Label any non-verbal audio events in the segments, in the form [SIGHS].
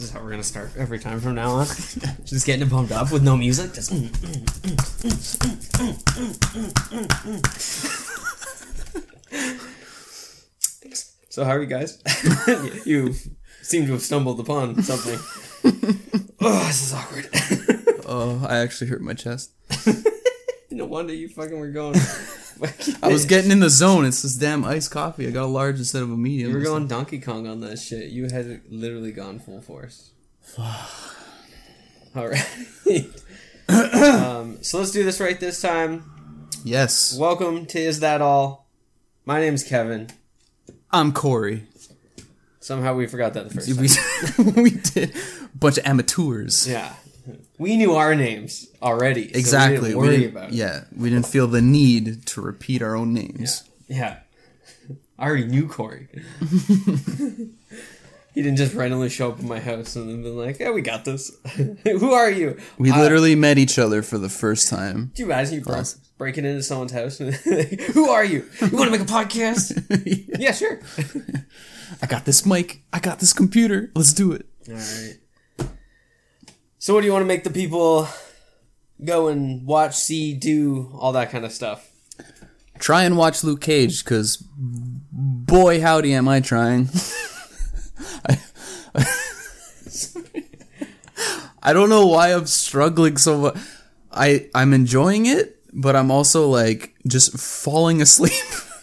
This is how we're gonna start every time from now on. [LAUGHS] Just getting it pumped up with no music. Just mm, mm, mm. [LAUGHS] So how are you guys? [LAUGHS] you seem to have stumbled upon something. oh, this is awkward. Oh, I actually hurt my chest. no wonder you fucking were going. [LAUGHS] I was getting in the zone. It's this damn iced coffee. I got a large instead of a medium. You were going Donkey Kong on that shit. You had literally gone full force. All right. [COUGHS] um, so let's do this right this time. Yes. Welcome to Is That All? My name's Kevin. I'm Corey. Somehow we forgot that the first We, time. [LAUGHS] we did a bunch of amateurs. Yeah. We knew our names already. so we Exactly. didn't worry didn't, about it. yeah, we didn't feel the need to repeat our own names. Yeah. [LAUGHS] I already knew Corey. [LAUGHS] he didn't just randomly show up at my house and then be like, yeah, we got this. [LAUGHS] Who are you? We Uh, literally met each other for the first time. Do you imagine you bro- breaking into someone's house? Who are you? You want to make a podcast? yeah, sure. I got this mic. I got this computer. Let's do it. All right. So, what do you want to make the people go and watch, see, do, all that kind of stuff? Try and watch Luke Cage, because boy, howdy, am I trying. I, [LAUGHS] I don't know why I'm struggling so much. I I'm enjoying it, but I'm also like just falling asleep. [LAUGHS]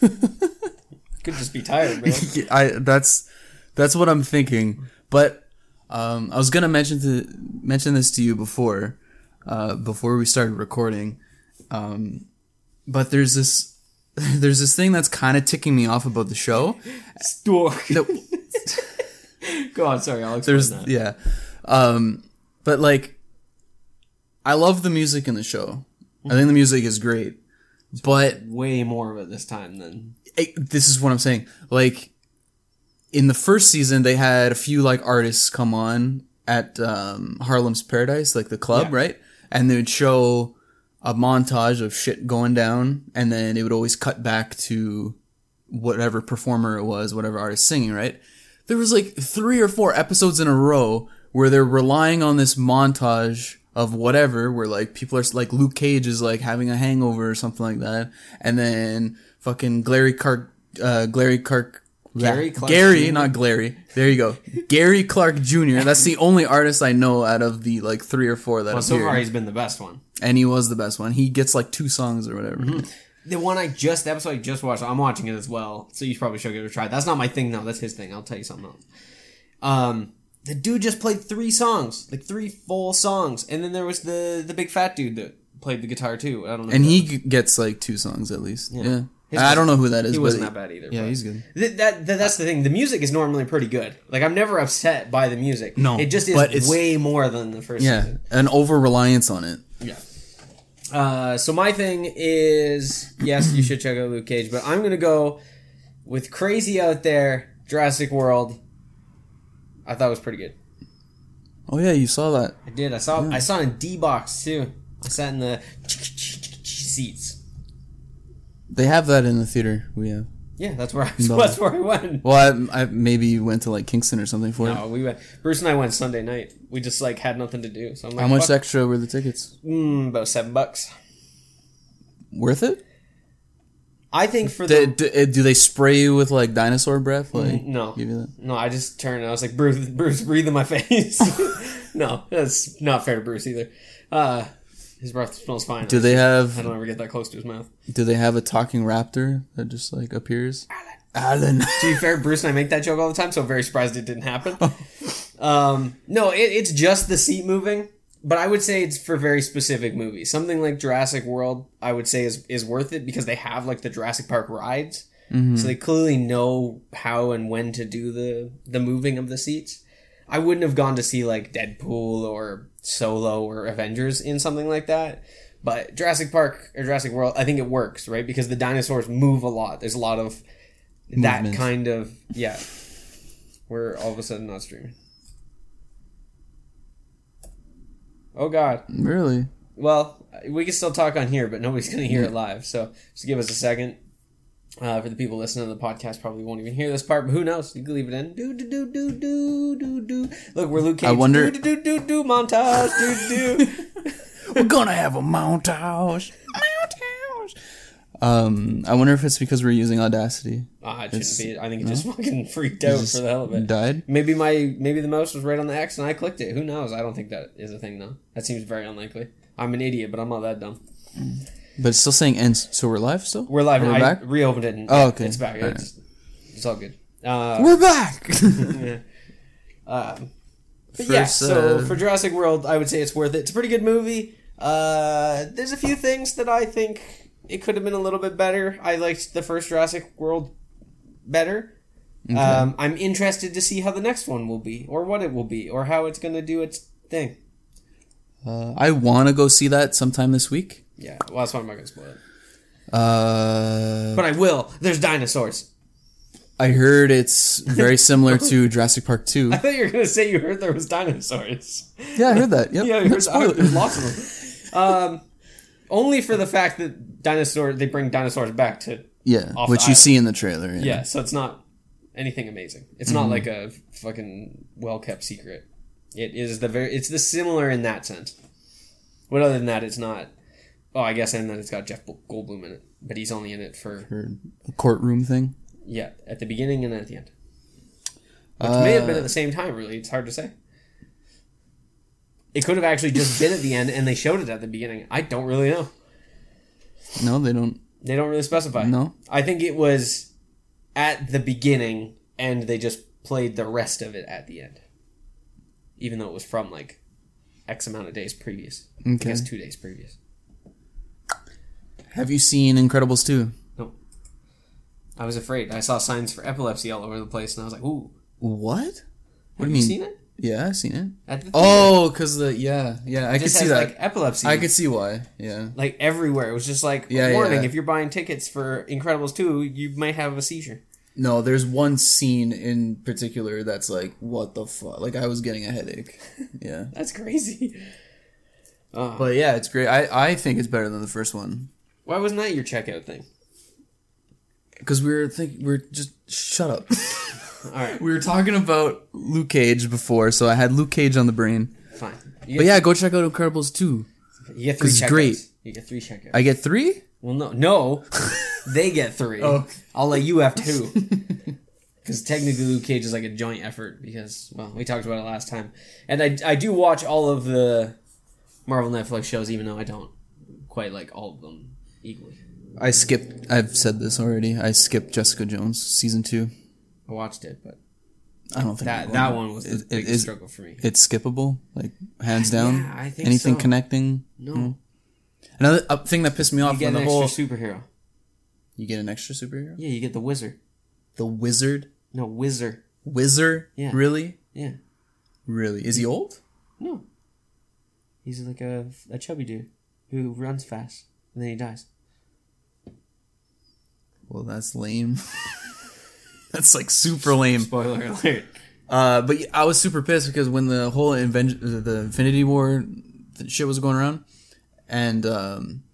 Could just be tired, man. [LAUGHS] I that's that's what I'm thinking. But um, I was gonna mention to mention this to you before, uh, before we started recording. Um, but there's this [LAUGHS] there's this thing that's kind of ticking me off about the show. Stork. [LAUGHS] [LAUGHS] Go on, sorry, I'll there's that. yeah, um, but like, I love the music in the show. I think the music is great, but Way more of it this time than. it- this is what I'm saying. Like in the first season, they had a few like artists come on at um, Harlem's Paradise, like the club, Yeah. right? And they would show a montage of shit going down, and then it would always cut back to whatever performer it was, whatever artist singing, right? There was like three or four episodes in a row where they're relying on this montage of whatever, where like people are like Luke Cage is like having a hangover or something like that, and then fucking Glary Clark, uh, Glary Clark. Gary Clark Gary, Jr.? not Glary. There you go. Gary Clark Jr. That's the only artist I know out of the like three or four that Well, so appeared. far, he's been the best one. and he was the best one. He gets like two songs or whatever. Mm-hmm. The one I just, the episode I just watched, I'm watching it as well, so you probably should give it a try. That's not my thing, though. That's his thing. I'll tell you something else. Um, the dude just played three songs, like three full songs, and then there was the the big fat dude that played the guitar too. I don't know. And he g- gets like two songs at least. Yeah. His I don't know who that is. He but wasn't that bad either. Yeah, but- he's good. Th- that, that that's the thing. The music is normally pretty good. Like I'm never upset by the music. No, it just is but it's- way more than the first Yeah, season. an over reliance on it. Yeah. Uh, so my thing is yes, you should check out Luke Cage, but I'm gonna go with Crazy Out There, Jurassic World. I thought it was pretty good. Oh yeah, you saw that. I did. I saw. I saw it in D box too. I sat in the seats. They have that in the theater. We have. Yeah, that's where I. No. That's where I went. Well, I, I maybe you went to like Kingston or something for it. No, we went. Bruce and I went Sunday night. We just like had nothing to do. So I'm like, How much fuck. extra were the tickets? Mm, about seven bucks. Worth it? I think for Do, the do, do they spray you with like dinosaur breath? Like no, give you that? no, I just turned. and I was like, Bruce, Bruce, breathe in my [LAUGHS] face. [LAUGHS] no, that's not fair to Bruce either. Uh, his breath smells fine. Do they have? I don't ever get that close to his mouth. do they have a talking raptor that just like appears? Alan. To be fair, [LAUGHS] Bruce and I make that joke all the time, so I'm very surprised it didn't happen. um, no, it, it's just the seat moving, but I would say it's for very specific movies. Something like Jurassic World, I would say is is worth it because they have like the Jurassic Park rides, so they clearly know how and when to do the the moving of the seats. I wouldn't have gone to see like Deadpool or Solo or Avengers in something like that. But Jurassic Park or Jurassic World, I think it works, right? Because the dinosaurs move a lot. There's a lot of that Movement. kind of yeah. We're all of a sudden not streaming. Oh god. really? Well, we can still talk on here, but nobody's gonna hear it live. So just give us a second. Uh, for the people listening to the podcast, probably won't even hear this part, but who knows? You can leave it in. Do do do do do do do. Look, we're Luke Cage. I wonder- Do do do do montage. Do do. [LAUGHS] We're gonna have a montage. Montage. Um, I wonder if it's because we're using Audacity. Ah, it shouldn't be. I think it just [LAUGHS] fucking freaked out for the hell of it. Died. Maybe my maybe the mouse was right on the X and I clicked it. Who knows? I don't think that is a thing though. That seems very unlikely. I'm an idiot, but I'm not that dumb. But it's still saying ends, so we're live still. We're live. We're I back? reopened it. And Oh, okay. It's back. Alright. It's, it's all good. Uh, We're back. [LAUGHS] um, but yeah, so uh, for Jurassic World, I would say it's worth it. It's a pretty good movie. Uh, there's a few things that I think it could have been a little bit better. I liked the first Jurassic World better. Um, I'm interested to see how the next one will be, or what it will be, or how it's going to do its thing. uh, I want to go see that sometime this week. Yeah, well, that's why I'm not going to spoil it. Uh, But I will. There's dinosaurs. I heard it's very [LAUGHS] similar to Jurassic Park 2. I thought you were going to say you heard there was dinosaurs. Yeah, I heard that. Yep. Yeah, heard, I heard there's lots of them. Um, only for the fact that dinosaur they bring dinosaurs back to yeah, which you see in the trailer. Yeah. yeah, so it's not anything amazing. It's Mm-hmm. not like a fucking well kept secret. It is the very it's the similar in that sense. But other than that, it's not. Oh, I guess and then it's got Jeff Goldblum in it, but he's only in it for Or a courtroom thing. yeah at the beginning and then at the end, which may have been at the uh, same time. Really, it's hard to say. It could have actually just been at the end, and they showed it at the beginning. I don't really know. No, they don't. They don't really specify. No. I think it was at the beginning, and they just played the rest of it at the end, even though it was from like X amount of days previous. I guess two days previous. Have you seen Incredibles 2? Nope. I was afraid. I saw signs for epilepsy all over the place, and I was like, "Ooh, What? What have do you mean? seen it?" Yeah, I've seen it. At the Oh, because the yeah, yeah, I could see has, that. like epilepsy. I could see why. Yeah. like everywhere. It was just like Yeah, warning: yeah. if you're buying tickets for Incredibles two, you might have a seizure. No, there's one scene in particular that's like, what the fuck? Like I was getting a headache. [LAUGHS] Yeah. That's crazy. [LAUGHS] Uh, But yeah, it's great. I I think it's better than the first one why wasn't that your checkout thing? because we were think we are just shut up. [LAUGHS] All right, we were talking about Luke Cage before, so I had Luke Cage on the brain. fine. You But yeah, go check out Incredibles 2. you get three it's checkouts. great. You get three checkouts. I get 3? Well, no, no, [LAUGHS] they get three. Oh. I'll let you have two. [LAUGHS] Because technically, Luke Cage is like a joint effort. Because well, we talked about it last time, and I I do watch all of the Marvel Netflix shows, even though I don't quite like all of them equally. I skipped I've said this already. I skipped Jessica Jones season 2. I watched it, but I don't think that that one was the It- it biggest is- struggle for me. It's skippable, like hands [SIGHS] down. Yeah, I think Anything so. connecting? No, Another uh, thing that pissed me off you get an the extra whole superhero. You get an extra superhero? Yeah, you get the wizard. The wizard? No, wizard. Wizard? Yeah. Really? Yeah. Really? Is he old? No. He's like a, a chubby dude who runs fast and then he dies. Well, that's lame. [LAUGHS] that's like super lame. Spoiler alert. Uh, but I was super pissed because when the whole inven- the Infinity War shit was going around, and um,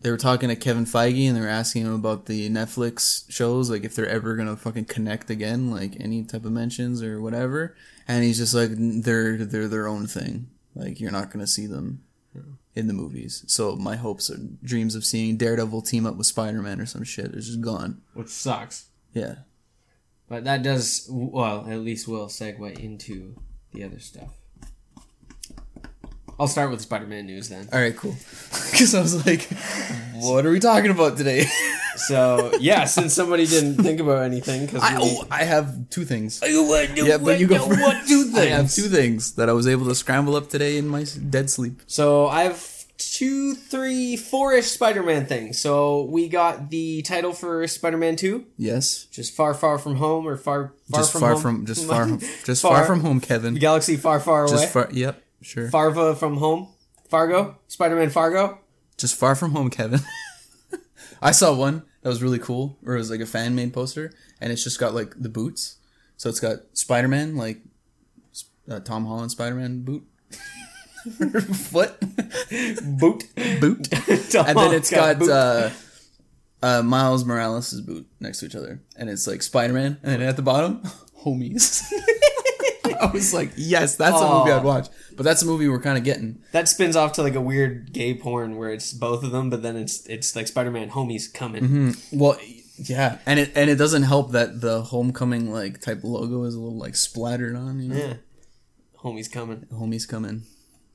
they were talking to Kevin Feige and they were asking him about the Netflix shows, like if they're ever gonna fucking connect again, like any type of mentions or whatever. And he's just like, they're they're their own thing. Like you're not gonna see them in the movies. So my hopes and dreams of seeing Daredevil team up with Spider Man or some shit is just gone. Which sucks. Yeah. But that does, well, at least will segue into the other stuff. I'll start with Spider Man news then. All right, cool. [LAUGHS] Because I was like, what are we talking about today? [LAUGHS] So, yeah, since somebody didn't think about anything, because I, oh, I have two things. yeah, Yeah, but you go first. What two I have two things that I was able to scramble up today in my dead sleep. So I have two, three, four-ish Spider-Man things. So we got the title for Spider-Man Two, Yes, just far, far from home, or far, far just from far home. from just [LAUGHS] far just far, from home, Kevin. galaxy far, far away. Just far. Yep, sure. Farva from home. Fargo. Spider-Man Fargo. just far from home, Kevin. [LAUGHS] I saw one that was really cool, or it was like a fan made poster, and it's just got like the boots. So it's got Spider Man, like uh, Tom Holland Spider Man boot. [LAUGHS] Foot Boot. boot, [LAUGHS] and then it's got uh, uh, Miles Morales' boot next to each other, and it's like Spider Man, and then at the bottom, homies. [LAUGHS] I was like, yes, that's a movie I'd watch. But that's a movie we're kind of getting. That spins off to like a weird gay porn where it's both of them, but then it's it's like Spider Man homies coming. Well, yeah, and it and it doesn't help that the homecoming like type logo is a little like splattered on. You know, Yeah, homies coming. homies coming.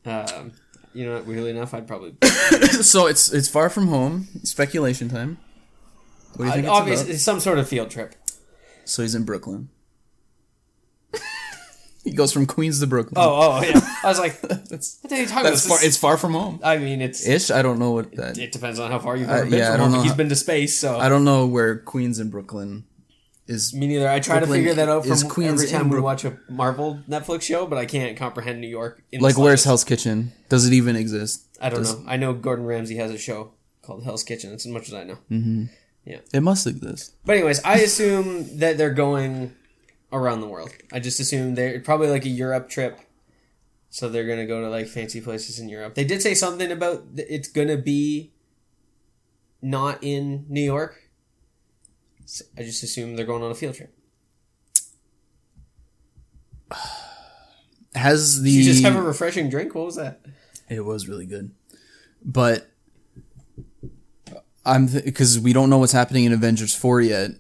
Um, you know, what, weirdly enough, I'd probably [LAUGHS] [LAUGHS] so it's it's far from home. Speculation time. What do you think it's obviously some sort of field trip. So he's in Brooklyn. He goes from Queens to Brooklyn. Oh, oh yeah. I was like, [LAUGHS] that's hell are you talking that's about? far. It's far from home. I mean, it's Ish. I don't know what that. it depends on how far you've Uh, ever been yeah, I from don't home. know He's been to space, so I don't know where Queens and Brooklyn is. me neither. I try Brooklyn to figure that out from Queens every time we watch a Marvel Netflix show, but I can't comprehend New York. Like, where's. Hell's Kitchen? Does it even exist? I don't Does- know. I know Gordon Ramsay has a show called Hell's Kitchen. That's as much as I know. Yeah, It must exist. But anyways, I assume that they're going around the world. I just assume they're probably like a Europe trip. So they're gonna go to like fancy places in Europe. They did say something about th- it's gonna be not in New York. So I just assume they're going on a field trip. [SIGHS] Has the You just have a refreshing drink. What was that? It was really good, but uh, I'm because we don't know what's happening in Avengers four yet.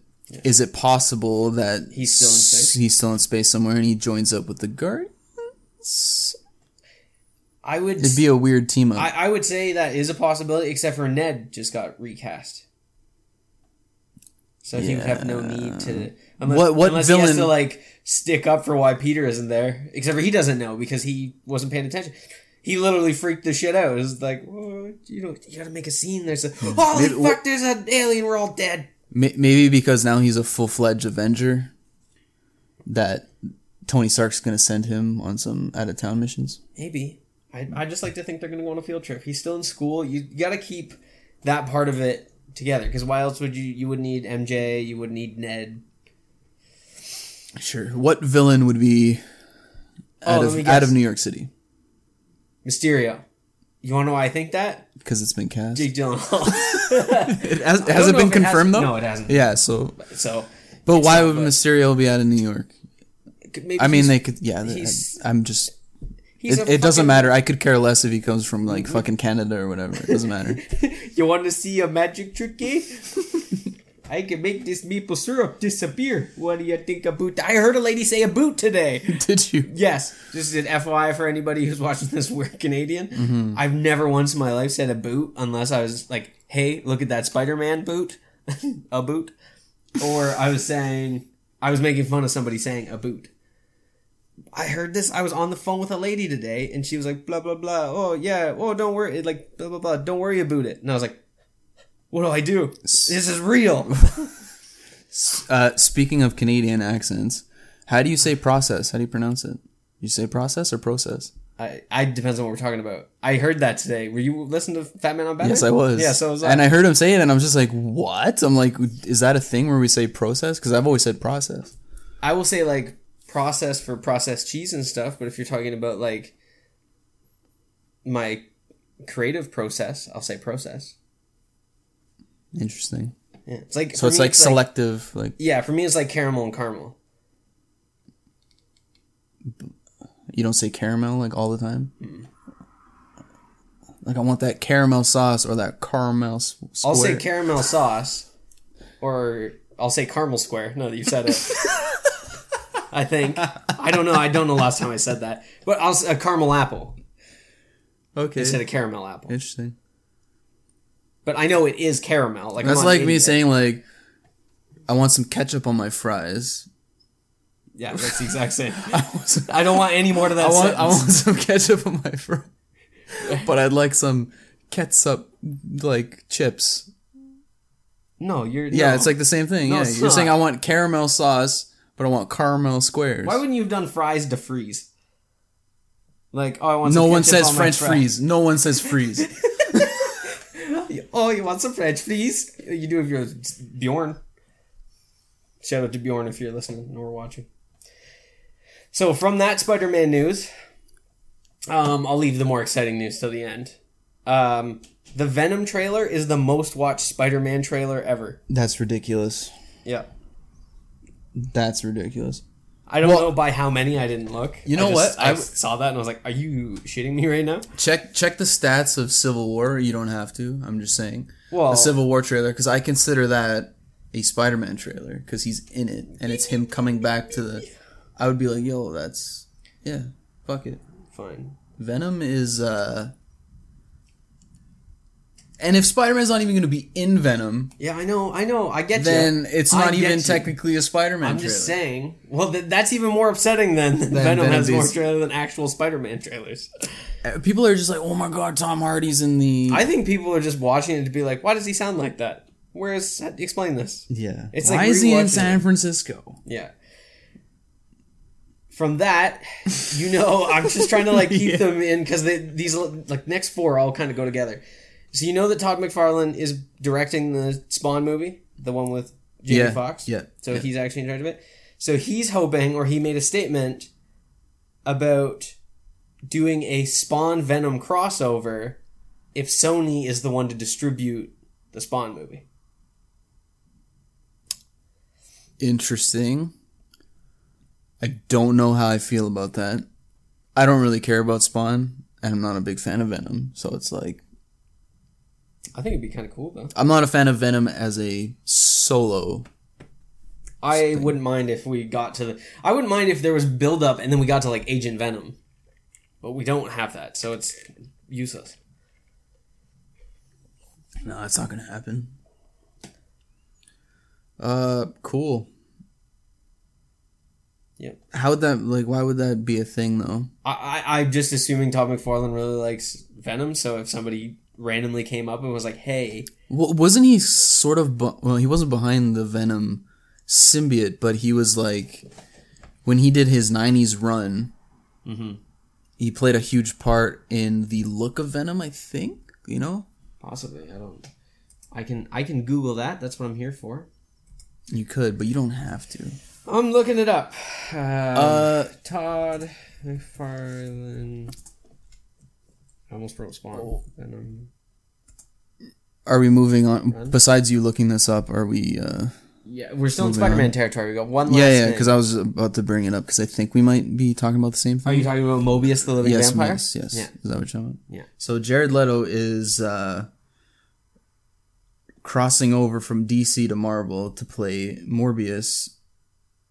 Is it possible that He's still in space? He's still in space somewhere, and he joins up with the Guardians. I would. It'd be a weird team up. I, I would say that is a possibility, except for Ned just got recast. So he would have no need to. Unless, What- what unless he has villain- to like stick up for why Peter isn't there? Except for he doesn't know because he wasn't paying attention. He literally freaked the shit out. It was like, you know, you gotta make a scene. There's [GASPS] a holy Maybe- fuck. There's an alien. We're all dead. May- Maybe because now he's a full fledged Avenger, that Tony Stark's gonna send him on some out of town missions. Maybe. I I just like to think they're gonna go on a field trip. He's still in school. You, you got to keep that part of it together because why else would you? You would need MJ. You would need Ned. Sure. What villain would be oh, out Oh, of out of New York City? Mysterio. You want to know why I think that? Because it's been cast. Jake Gyllenhaal. [LAUGHS] [LAUGHS] It has, has it been if it has- confirmed though? No, it hasn't. Yeah. So, So, but why would but- Mysterio be out of New York? maybe I mean, they could. Yeah. I, am just. he's It, it doesn't matter. I could care less if he comes from like mm-hmm. fucking Canada or whatever. It doesn't matter. [LAUGHS] You want to see a magic trick? I can make this maple syrup disappear. What do you think a boot? I heard a lady say a boot today. [LAUGHS] Did you? Yes, just an FYI for anybody who's watching this. [LAUGHS] We're Canadian. Mm-hmm. I've never once in my life said a boot unless I was like, "Hey, look at that Spider-Man boot," [LAUGHS] a boot, or I was saying I was making fun of somebody saying a boot. I heard this. I was on the phone with a lady today, and she was like, "Blah blah blah." Oh yeah. Oh, don't worry. Like blah blah blah. Don't worry about it. And I was like, "What do I do? This is real." [LAUGHS] Uh, speaking of Canadian accents, how do you say process? How do you pronounce it? You say process or process? I, I depends on what we're talking about. I heard that today. Were you listening to Fat Man on Batman? Yes, I was. Yeah, so was I. And I heard him say it, and I'm just like, what? I'm like, is that a thing where we say process? Because I've always said process. I will say like process for processed cheese and stuff, but if you're talking about like my creative process, I'll say process. Interesting. Yeah, it's like So it's me, like selective, like yeah, for me it's like caramel and caramel. you don't say caramel like all the time. Hmm. Like I want that caramel sauce or that caramel square. I'll say caramel sauce, or I'll say caramel square. No, you said it. [LAUGHS] I think I don't know. I don't know last time I said that, but I'll a caramel apple okay. instead of caramel apple. Interesting. But I know it is caramel. Like That's like me idiot. saying like, I want some ketchup on my fries. Yeah, that's the exact same. [LAUGHS] I want, I don't want any more to that I want, sentence. I want some ketchup on my fries, [LAUGHS] but I'd like some ketchup like chips. no, you're Yeah, no. it's like the same thing. No, yeah, you're saying. I want caramel sauce, but I want caramel squares. Why wouldn't you have done fries to freeze? Like, oh, I want. no some one says on French fry. freeze. No one says freeze. [LAUGHS] Oh, you want some French freeze? You do if you're Bjorn. Shout out to Bjorn if you're listening or watching. So from that Spider-Man news, um, I'll leave the more exciting news till the end. Um, the Venom trailer is the most watched Spider-Man trailer ever. That's ridiculous. Yeah. That's ridiculous. I don't Well- know by how many. I didn't look. You know I just- what? I I- saw that and I was like, "Are you shitting me right now?" Check check the stats of Civil War. You don't have to. I'm just saying. Well, a Civil War trailer because I consider that a Spider-Man trailer because he's in it and it's him coming back to the. I would be like, yo, that's yeah, fuck it. fine. Venom is uh. And if Spider-Man's not even going to be in Venom, Yeah, I know. I know. I get then you. it's not even you. technically a Spider-Man I'm trailer. just saying. Well, th- that's even more upsetting than, Venom, Venom has more is- trailer than actual Spider-Man trailers. Uh, People are just like, oh my god, Tom Hardy's in the. I think people are just watching it to be like, "Why does he sound like that? Where's explain this?" yeah. It's Why like is he in San. Francisco? Yeah. From that, you know, I'm just trying to like [LAUGHS] keep Yeah. them in because these like next four all kind of go together. So you know that Todd McFarlane is directing the Spawn movie, the one with Jamie Yeah, Foxx. yeah, So yeah. he's actually in charge of it. So he's hoping, or he made a statement about doing a Spawn Venom crossover if Sony is the one to distribute the Spawn movie. Interesting. I don't know how I feel about that. I don't really care about Spawn, and I'm not a big fan of Venom. So it's like I think it'd be kind of cool though. I'm not a fan of Venom as a solo. I wouldn't mind if we got to the. I wouldn't mind if there was build up and then we got to like Agent Venom, but we don't have that, so it's useless. No, it's not gonna happen. Uh, cool. Yep. How would that like? Why would that be a thing though? I, I I'm just assuming Todd McFarlane really likes Venom, so if somebody randomly came up and was like, "Hey, W- wasn't he sort of? Bu- well, he wasn't behind the Venom symbiote, but he was like when he did his '90s run. He played a huge part in the look of Venom. I think you know. possibly I don't." I can I can Google that. That's what I'm here for. You could, but you don't have to. I'm looking it up. Uh, Uh, Todd McFarlane. I almost wrote Spawn. Oh. Venom. are we moving on? Besides you looking this up, are we? uh Yeah, we're still in Spider-Man on. territory. We got one last Yeah, yeah. Because I was about to bring it up because I think we might be talking about the same thing. Are you talking about Morbius the Living yes, Vampire? yes, yes. Yeah. Is that what you're talking about? Yeah. So Jared Leto is uh, crossing over from DC to Marvel to play Morbius.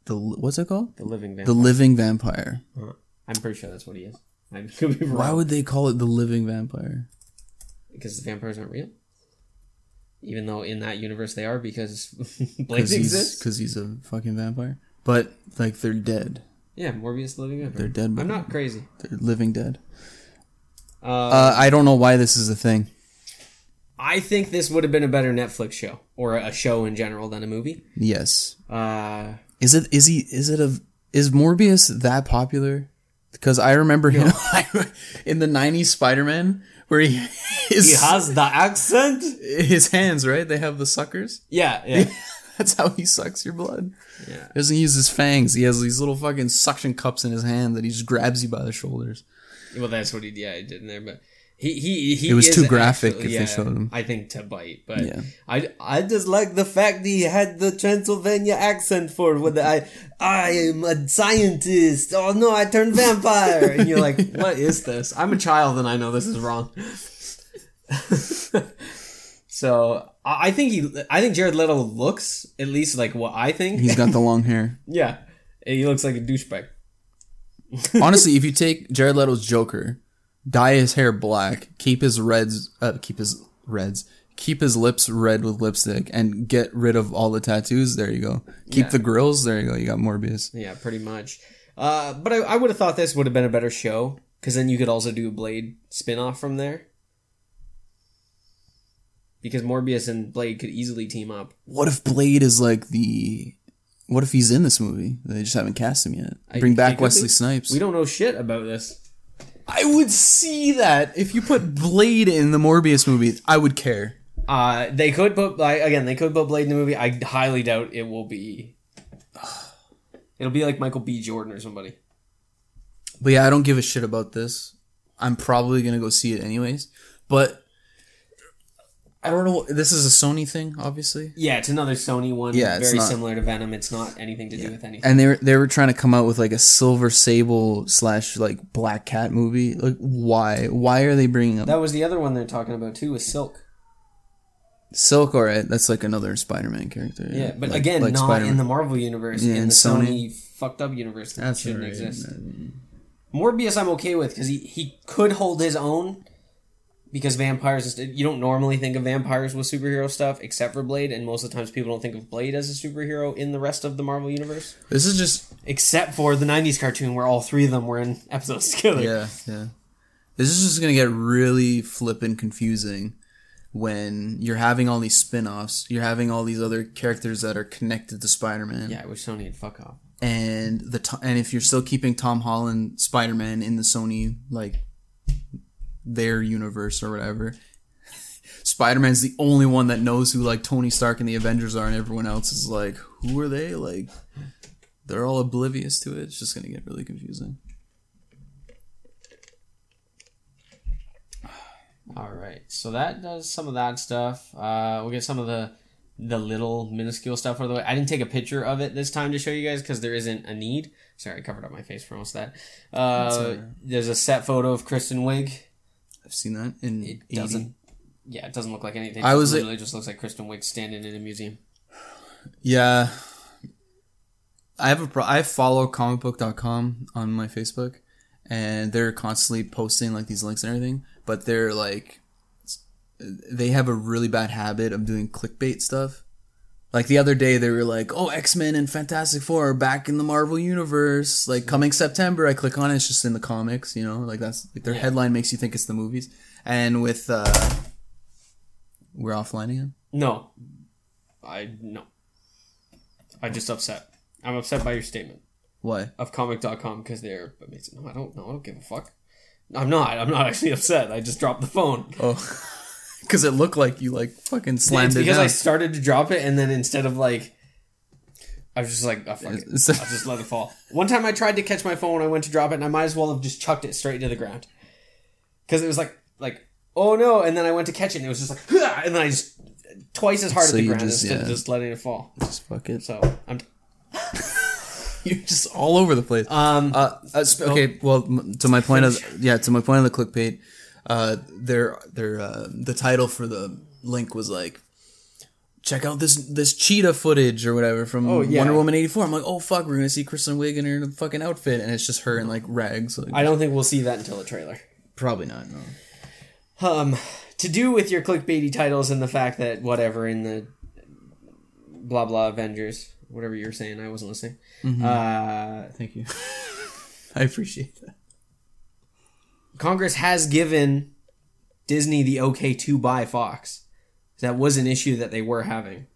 The what's it called? The Living vampire. The living vampire. I'm pretty sure that's what he is. [LAUGHS] I could be wrong. Why would they call it the living vampire? because the vampires aren't real. Even though in that universe they are, because [LAUGHS] Blade he's exists. because he's a fucking vampire. But like they're dead. Yeah, Morbius the Living Vampire. They're dead. But I'm not crazy. They're living dead. Uh, Uh, I don't know why this is a thing. I think this would have been a better Netflix show or a show in general than a movie. Yes. Uh, Is it? Is he? Is it a? Is Morbius that popular? Because I remember him [LAUGHS] in the '90s Spider-Man, where he [LAUGHS] his he has the accent. his hands right. They have the suckers. Yeah, yeah, [LAUGHS] That's how he sucks your blood. yeah. He doesn't use his fangs. He has these little fucking suction cups in his hand that he just grabs you by the shoulders. Well, that's what he yeah he did in there, but he he he. It was too graphic actually- if they showed him. I think to bite, but Yeah. I I just like the fact he had the Transylvania accent for what I I am a scientist. Oh no, I turned vampire, and you're like, [LAUGHS] what is this? I'm a child and I know this is wrong. [LAUGHS] so I I think he I think Jared Leto looks at least like what I think. He's got the long hair. [LAUGHS] yeah, he looks like a douchebag. Honestly, if you take Jared Leto's Joker, dye his hair black, keep his reds, uh, keep his reds, keep his lips red with lipstick, and get rid of all the tattoos. There you go. Keep Yeah. the grills. There you go. You got Morbius. Yeah, pretty much. Uh, but I, I would have thought this would have been a better show because then you could also do a Blade spin off from there. Because Morbius and Blade could easily team up. What if Blade is like the? What if he's in this movie? They just haven't cast him yet. Bring they back Wesley be. Snipes. We don't know shit about this. I would see that if you put Blade in the Morbius movie. I would care. Uh, they could put like again, they could put Blade in the movie. I highly doubt it will be. [SIGHS] It'll be like Michael B. Jordan or somebody. But yeah, I don't give a shit about this. I'm probably gonna go see it anyways. But I don't know. This is a Sony thing, obviously. Yeah, it's another Sony one. Yeah, it's very not- similar to Venom. It's not anything to do with anything. And they were they were trying to come out with like a Silver Sable slash like Black Cat movie. Like, why? Why are they bringing up That was the other one they're talking about too. Was Silk. Silk? All right, that's like another Spider-Man character. Yeah, but Like- again, like not Spider-Man. in the Marvel universe. Yeah, in in the Sony. Sony, fucked up universe that That's shouldn't right. exist. Morbius, I'm okay with because he he could hold his own. Because vampires, is- you don't normally think of vampires with superhero stuff, except for Blade, and most of the times people don't think of Blade as a superhero in the rest of the Marvel universe, This is just except for the '90s cartoon where all three of them were in [LAUGHS] episodes together. yeah, yeah. This is just gonna get really flippin' confusing when you're having all these spin-offs. You're having all these other characters that are connected to Spider-Man. Yeah, I wish Sony would fuck off. and the to- and if you're still keeping Tom Holland Spider Man in the Sony like their universe or whatever, Spider Man's the only one that knows who like Tony Stark and the Avengers are, and everyone else is like, who are they? Like, they're all oblivious to it. It's just gonna get really confusing. All right, so that does some of that stuff. Uh, we'll get some of the the little minuscule stuff out of the way. I didn't take a picture of it this time to show you guys because there isn't a need. Sorry, I covered up my face for almost that. Uh, there's a set photo of Kristen Wiig. I've seen that in It 80. doesn't. Yeah, it doesn't look like anything. I It was- literally just looks like Kristen Wiig standing in a museum. Yeah. I have a pro- I follow comicbook.com on my Facebook and they're constantly posting like these links and everything, but they're like they have a really bad habit of doing clickbait stuff. Like the other day they were like, "Oh, X-Men and Fantastic Four are back in the Marvel universe, like coming September." I click on it, it's just in the comics, you know? Like that's like their Yeah. headline makes you think it's the movies. And with uh we're offline again. No, I no. I'm just upset. I'm upset by your statement. Why? of comic.com because they're amazing. No, I don't know. I don't give a fuck. I'm not. I'm not actually upset. I just dropped the phone. Oh, [LAUGHS] because it looked like you like fucking slammed it's it because down. I started to drop it and then instead of like, I was just like, oh, fuck it. I'll just let it fall. One time I tried to catch my phone. when I went to drop it and I might as well have just chucked it straight to the ground because it was like like oh no, and then I went to catch it and it was just like "Hah!" and then I just twice as hard So at the ground just- instead of just letting it fall. Just fuck it. So I'm [LAUGHS] You're just all over the place. um Uh, uh, sp- okay, well, m- to my point of yeah, to my point of the clickbait, uh, their their uh, the title for the link was like, check out this this cheetah footage or whatever from Oh, yeah. Wonder Woman eighty four. I'm like, oh fuck, we're gonna see Kristen Wiig in her fucking outfit, and it's just her in like rags. Like, I don't think we'll see that until the trailer. probably not. No. um to do with your clickbaity titles and the fact that whatever in the blah blah Avengers, whatever you were saying, I wasn't listening. Uh, Thank you. [LAUGHS] I appreciate that. Congress has given Disney the okay to buy Fox. That was an issue that they were having.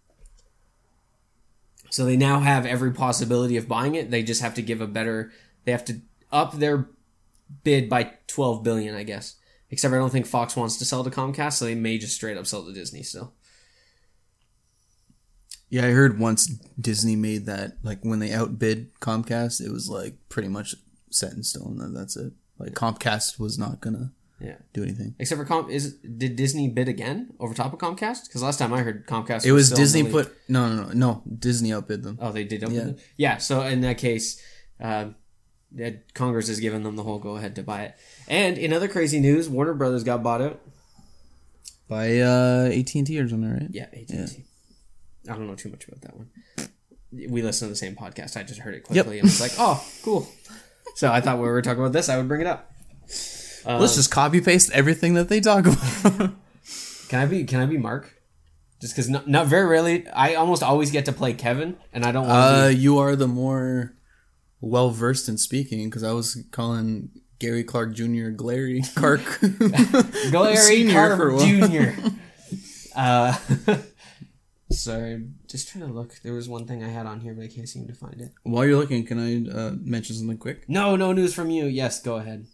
So they now have every possibility of buying it. They just have to give a better. They have to up their bid by twelve billion, I guess. Except I don't think Fox wants to sell to Comcast, so they may just straight up sell to Disney still. Yeah, I heard once Disney made that like when they outbid Comcast, it was like pretty much set in stone that that's it. Like Comcast was not gonna Yeah. do anything. Except for Com, is did Disney bid again over top of Comcast? Because last time I heard Comcast, It was still Disney put no no no no Disney outbid them. Oh, they did. Yeah. Yeah. Yeah. So in that case, that Congress has given them the whole go ahead to buy it. And in other crazy news, Warner Brothers got bought out. by uh AT and T or something, right? Yeah, AT&T. I don't know too much about that one. We listen to the same podcast. I just heard it quickly and was like, "Oh, cool." [LAUGHS] So I thought when we were talking about this, I would bring it up. Uh, Let's just copy paste everything that they talk about. Can I be? Can I be Mark? Just because not, not very rarely, I almost always get to play Kevin, and I don't want uh, to. you are the more well versed in speaking because I was calling Gary Clark Jr. Glary Clark. [LAUGHS] Be Larry senior Carter for a while. Jr. [LAUGHS] uh, [LAUGHS] sorry, just trying to look. There was one thing I had on here, but I can't seem to find it. While you're looking, can I uh, mention something quick? No, no news from you. Yes, go ahead.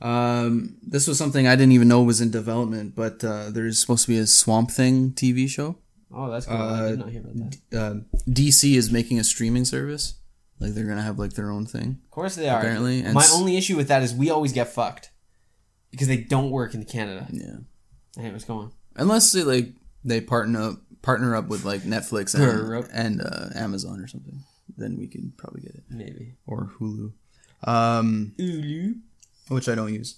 Um, this was something I didn't even know was in development, but uh, there's supposed to be a Swamp Thing TV show. Oh, that's cool. I did not hear about that. Uh, DC is making a streaming service. Like they're gonna have like their own thing. Of course they are. Apparently, and My s- only issue with that is we always get fucked because they don't work in Canada. Yeah. Anyways, go on. Unless they like They partner up partner up with like Netflix and, and uh, Amazon or something. Then we could probably get it Maybe. or Hulu, um, which I don't use.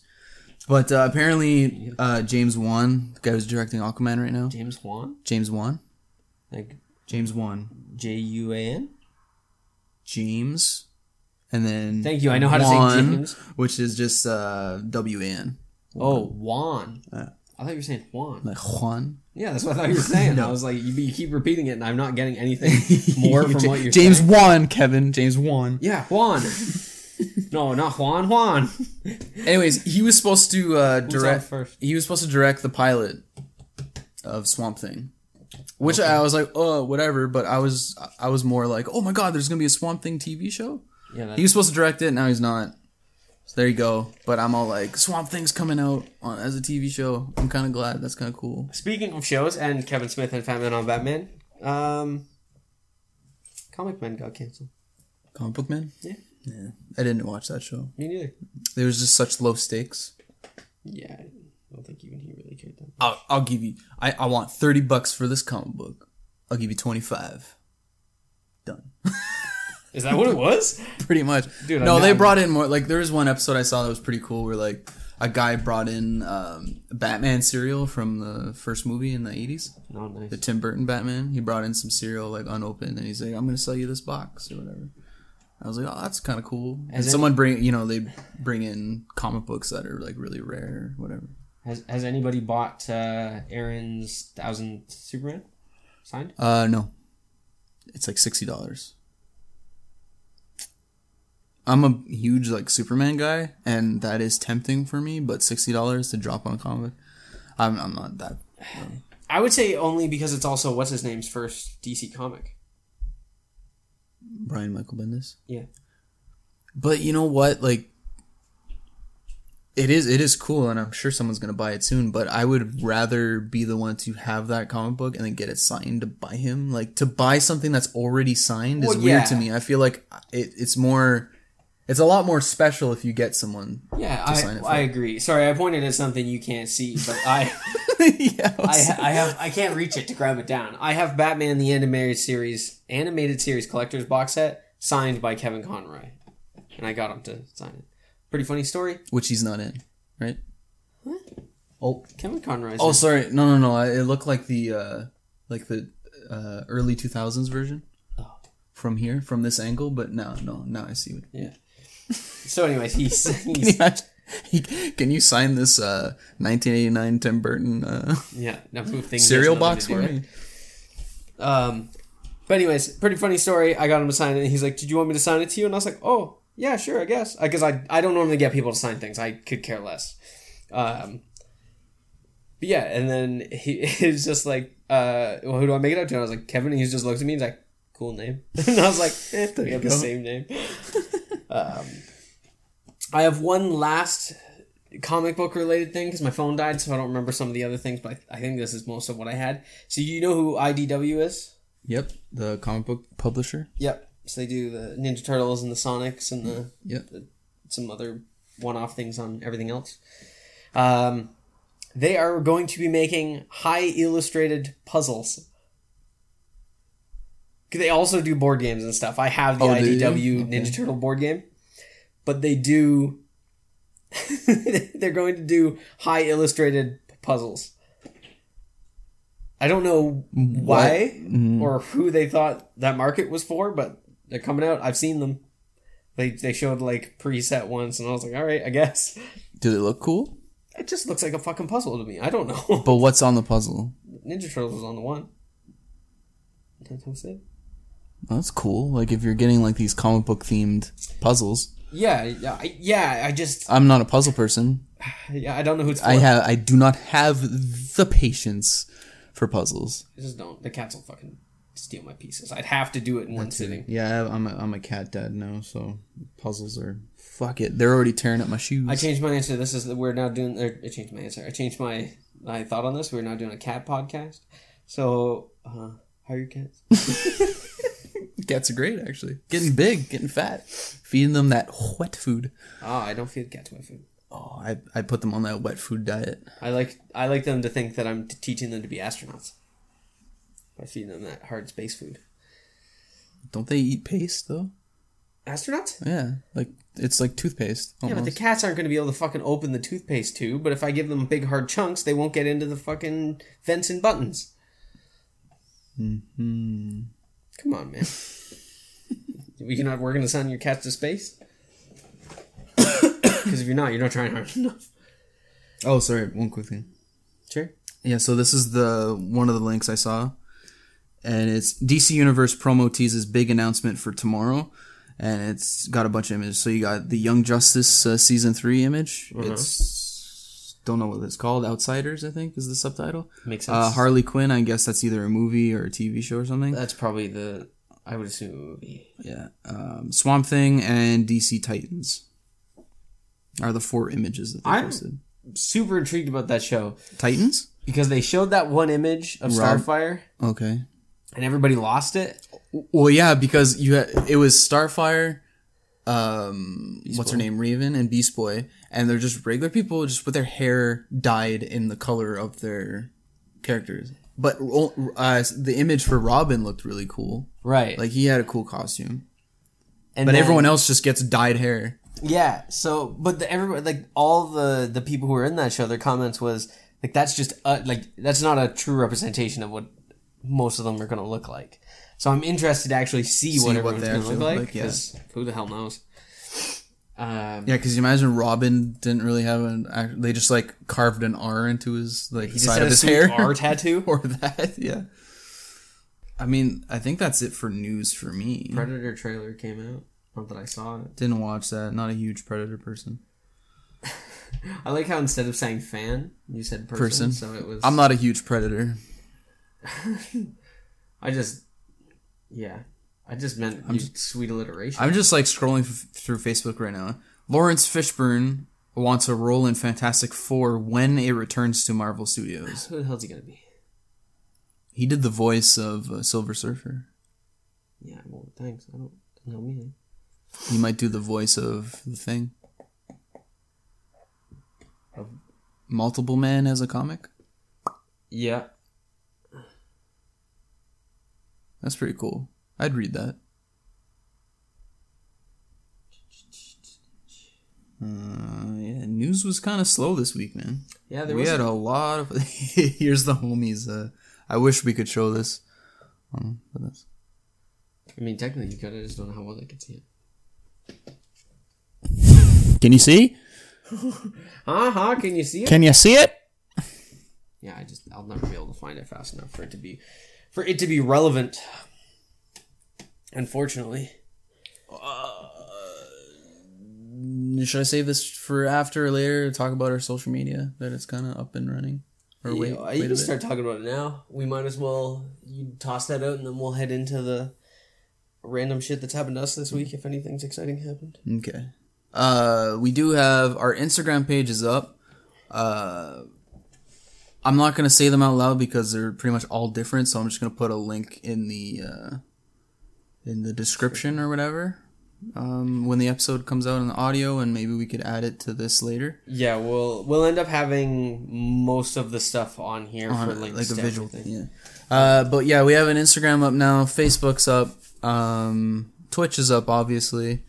But uh, apparently, uh, James Wan, the guy who's directing Aquaman right now, James Wan? James Wan, Like James Wan, J U A N? James, and then Thank you, I know how to say James. which is just uh, W A N, Oh, Juan. Yeah. I thought you were saying Juan. like Juan. Yeah, that's what I thought you were [LAUGHS] saying. I was like, you, you keep repeating it, and I'm not getting anything more from [LAUGHS] what you're James saying. Wan, Kevin, James Wan. Yeah, Juan. [LAUGHS] no, not Juan. Juan. Anyways, he was supposed to uh, direct. first? He was supposed to direct the pilot of Swamp Thing, which I was like, oh, whatever. But I was, I was more like, oh my god, there's gonna be a Swamp Thing TV show. Yeah, He was supposed to direct it. Now he's not. So there you go. But I'm all like, Swamp Thing's coming out on, as a TV show. I'm kind of glad. That's kind of cool. Speaking of shows and Kevin Smith and Fat Man on Batman, um, Comic Man got canceled. Comic Book Man. Yeah. Yeah, I didn't watch that show. Me neither. There was just such low stakes. Yeah, I don't think even he really cared that. much. I'll, I'll give you. I, I want thirty bucks for this comic book. I'll give you twenty five. Done. [LAUGHS] Is that what it was? [LAUGHS] pretty much. Dude, no, I'm they not- brought in more. Like there was one episode I saw that was pretty cool, where like a guy brought in um, Batman cereal from the first movie in the eighties, No, nice. the Tim Burton Batman. He brought in some cereal like unopened, and he's like, "I'm gonna sell you this box or whatever." I was like, "Oh, that's kind of cool." And Has someone bring, you know, they bring in comic books that are like really rare, whatever. Has Has anybody bought uh, Aaron's Thousand Superman signed? Uh, no, it's like sixty dollars. I'm a huge like Superman guy, and that is tempting for me. But sixty dollars to drop on a comic, I'm I'm not that. I would say only because it's also what's his name's first DC comic. Brian Michael Bendis. Yeah. But you know what? Like, it is it is cool, and I'm sure someone's gonna buy it soon. But I would rather be the one to have that comic book and then get it signed by him. Like to buy something that's already signed is Well, weird to me. I feel like it, it's more. It's a lot more special if you get someone. Yeah, to sign it I, for. I agree. Sorry, I pointed at something you can't see, but I [LAUGHS] yeah, I, I have I can't reach it to grab it down. I have Batman the animated series animated series collector's box set signed by Kevin Conroy, and I got him to sign it. Pretty funny story. which he's not in, right? What? Oh, Kevin Conroy's oh, in- sorry, no, no, no. It looked like the uh like the uh early 2000s version Oh. from here, from this angle. But no, no, now I see it. yeah. So, anyways, he's, [LAUGHS] Can you? He, can you sign this uh, 1989 Tim Burton uh, yeah no move things cereal box for me? Um, but anyways, pretty funny story. I got him to sign it, and he's like, "Did you want me to sign it to you?" And I was like, "Oh, yeah, sure, I guess." Because I, I don't normally get people to sign things. I could care less. Um, but yeah, and then he, [LAUGHS] was just like, uh, well, "Who do I make it out to?" And I was like, "Kevin." And he just looks at me. He's like, "Cool name." [LAUGHS] and I was like, eh, "We have the same name." Um, I have one last comic book related thing because my phone died, so I don't remember some of the other things. But I, I think this is most of what I had. So you know who IDW is? Yep, the comic book publisher. Yep. So they do the Ninja Turtles and the Sonics and the Yep. some other one-off things on everything else. Um, they are going to be making high illustrated puzzles. They also do board games and stuff. I have the Oh? IDW Okay. Ninja Turtle board game, but they do. [LAUGHS] they're going to do high illustrated puzzles. I don't know why Mm-hmm. or who they thought that market was for, but they're coming out. I've seen them. They they showed like preset ones, and I was like, all right, I guess. Do they look cool? It just looks like a fucking puzzle to me. I don't know. But what's on the puzzle? Ninja Turtles was on the one. That's what that's cool. Like if you're getting like these comic book themed puzzles. Yeah, yeah, I, yeah. I just, I'm not a puzzle person. [SIGHS] yeah, I don't know who it's for. I have I do not have the patience for puzzles. I just don't. The cats will fucking steal my pieces. I'd have to do it in one sitting. Yeah, I'm a, I'm a cat dad now, so puzzles are fuck it. They're already tearing up my shoes. I changed my answer. This is we're now doing. Or I changed my answer. I changed my my thought on this. We're now doing a cat podcast. So, uh, how are your cats? [LAUGHS] Cats are great, actually. Getting big, getting fat, feeding them that wet food. Oh, I don't feed cats my food. Oh, I, I put them on that wet food diet. I like I like them to think that I'm t- teaching them to be astronauts. by feeding them that hard space food. Don't they eat paste though? Astronauts? Yeah, like it's like toothpaste. Yeah, but the cats aren't going to be able to fucking open the toothpaste tube. But if I give them big hard chunks, they won't get into the fucking vents and buttons. hmm Come on, man. [LAUGHS] we are not working to send your cats to space? [COUGHS] Because if you're not, you're not trying hard [COUGHS] enough. Oh, sorry. One quick thing. Sure. Yeah, so this is the one of the links I saw, and it's DC Universe promo teases big announcement for tomorrow, and it's got a bunch of images. So you got the Young Justice uh, season three image. It's don't know what it's called. Outsiders, I think, is the subtitle. Makes sense. Uh, Harley Quinn. I guess that's either a movie or a TV show or something. That's probably the, I would assume, a movie. Yeah. Um, Swamp Thing and DC Titans are the four images that they I'm- posted. Super intrigued about that show Titans. because they showed that one image of Rob- Starfire Okay. and everybody lost it. Well, yeah, because you had, it was Starfire, um, what's her name, Raven, and Beast Boy, and they're just regular people, just with their hair dyed in the color of their characters. But uh, the image for Robin looked really cool. Right. Like he had a cool costume, and but then- everyone else just gets dyed hair. Yeah. So, but the, everybody, like all the the people who were in that show, their comments was like, "That's just uh, like that's not a true representation of what most of them are going to look like." So I'm interested to actually see, See what everyone's going to look like. like, yeah. who the hell knows? Um, Yeah, because you imagine Robin didn't really have an. act- They just like carved an R into his like he side had of a his hair R tattoo. [LAUGHS] or that. Yeah. I mean, I think that's it for news for me. Predator trailer came out. Not that I saw it. Didn't watch that. Not a huge Predator person. [LAUGHS] I like how instead of saying fan, you said person. Person. So it was. I'm not a huge Predator. [LAUGHS] I just. Yeah. I just meant you sweet alliteration. I'm just like scrolling f- through Facebook right now. Laurence Fishburne wants a role in Fantastic Four when it returns to Marvel Studios. Who the hell's he gonna be? He did the voice of uh, Silver Surfer. Yeah, well, thanks. I don't know me. He might do the voice of the Thing. Of- Multiple Man as a comic. Yeah. That's pretty cool. I'd read that. Uh, yeah, news was kind of slow this week, man. Yeah, there we was. had a lot of. [LAUGHS] Here's the homies. Uh, I wish we could show this. Um, but that's- I mean, technically you could. I just don't know how well they could see it. Can you see? [LAUGHS] Uh huh. Can you see it? Can you see it? yeah, I just I'll never be able to find it fast enough for it to be for it to be relevant. Unfortunately. Should I save this for after or later? to Talk about our social media that it's kind of up and running. Or wait, Yeah, wait you a can start talking about it now. We might as well you toss that out and then we'll head into the random shit that's happened to us this week if anything's exciting happened. Okay. Uh, we do have our Instagram page is up. Uh, I'm not gonna say them out loud because they're pretty much all different. So I'm just gonna put a link in the uh, in the description or whatever. Um, when the episode comes out in the audio, and maybe we could add it to this later. Yeah, we'll we'll end up having most of the stuff on here for links like a visual thing. Yeah. Uh, but yeah, we have an Instagram up now. Facebook's up. Um, Twitch is up, obviously.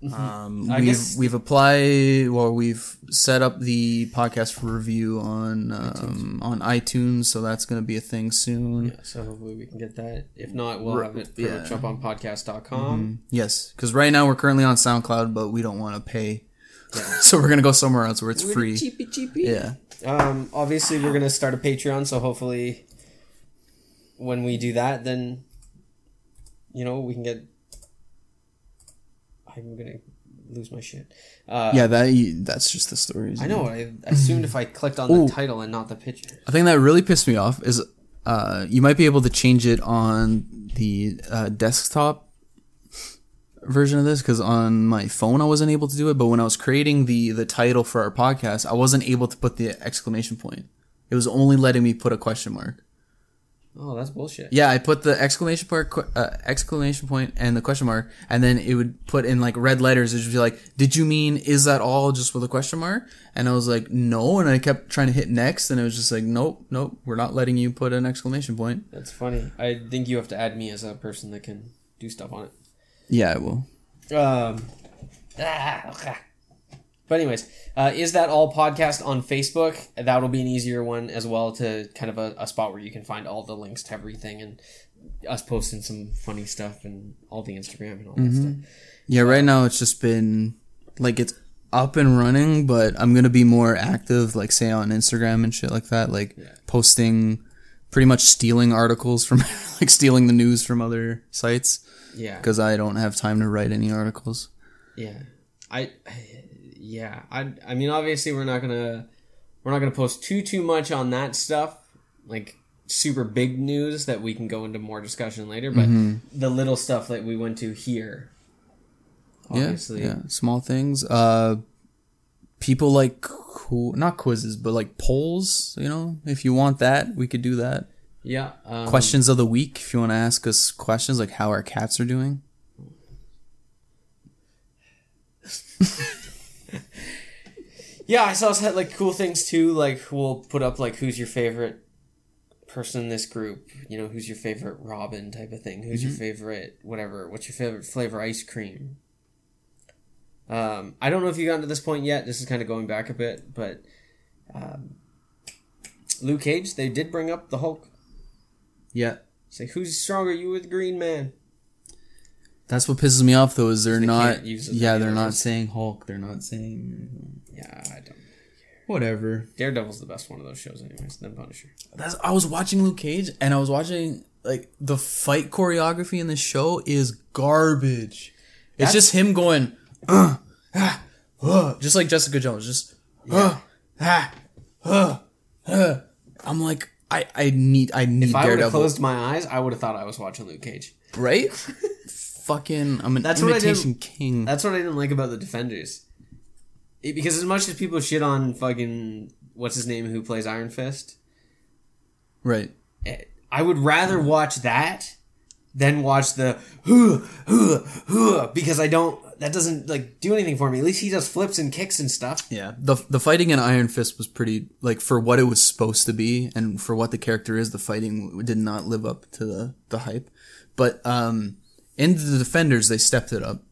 Um, I we've guess- we've applied, well, we've set up the podcast for review on um, on iTunes, so that's going to be a thing soon. Yeah, so hopefully we can get that. If not, we'll Right, have it pretty yeah. much up on podcast.com. Yes, because right now we're currently on SoundCloud, but we don't want to pay, [LAUGHS] so we're gonna go somewhere else where it's Really free. Cheapy cheapy. Yeah. Um, obviously, we're gonna start a Patreon, so hopefully, when we do that, then you know we can get. I'm gonna lose my shit. Uh, Yeah, that that's just the stories. I know. I assumed if I clicked on Ooh. the title and not the picture. I think that really pissed me off is uh, you might be able to change it on the uh, desktop version of this because on my phone I wasn't able to do it, but when I was creating the the title for our podcast, I wasn't able to put the exclamation point. It was only letting me put a question mark. Oh, that's bullshit. Yeah, I put the exclamation point, uh, exclamation point, and the question mark, and then it would put in like red letters. It would be like, "Did you mean is that all just with a question mark?" And I was like, "No," and I kept trying to hit next, and it was just like, "Nope, nope, we're not letting you put an exclamation point." That's funny. I think you have to add me as a person that can do stuff on it. Yeah, I will. Um, ah, okay. But anyways, uh, is that all podcast on Facebook? That'll be an easier one as well to kind of a, a spot where you can find all the links to everything and us posting some funny stuff and all the Instagram and all that stuff. Yeah, right now it's just been like it's up and running, but I'm gonna be more active, like say on Instagram and shit like that, like posting, pretty much stealing articles from, [LAUGHS] like stealing the news from other sites Yeah, because I don't have time to write any articles. yeah. I, yeah. I, I mean, obviously, we're not gonna we're not gonna post too too much on that stuff, like super big news that we can go into more discussion later. But the little stuff that we went to here, obviously, Yeah, yeah, small things. Uh, people like not quizzes, but like polls. You know, if you want that, we could do that. yeah. Um, Questions of the week. If you want to ask us questions like how our cats are doing. [LAUGHS] Yeah, I saw some, like cool things too. Like we'll put up like who's your favorite person in this group. You know, who's your favorite Robin type of thing. Who's your favorite whatever? What's your favorite flavor ice cream? Um, I don't know if you got to this point yet. This is kind of going back a bit, but um, Luke Cage they did bring up the Hulk. Yeah, Say who's stronger, you or the Green Man? That's what pisses me off though is they're They not yeah, they're not saying Hulk, they're not saying Yeah, I don't. whatever. Daredevil's the best one of those shows, anyways. Then Punisher. That's I was watching Luke Cage and I was watching like the fight choreography in the show is garbage. It's That's- just him going uh, ah, uh, just like Jessica Jones, just uh, ah, uh, uh. I'm like I I need I need If I would have closed my eyes, I would have thought I was watching Luke Cage. right? [LAUGHS] Fucking I'm an That's what I did- imitation king. That's what I didn't like about the Defenders. It- because as much as people shit on fucking what's his name who plays Iron Fist, right. eh, I would rather watch that than watch the huh, huh, huh, because I don't. That doesn't like do anything for me. At least he does flips and kicks and stuff. Yeah, the the fighting in Iron Fist was pretty like for what it was supposed to be and for what the character is. The fighting did not live up to the the hype, but um, in the Defenders they stepped it up.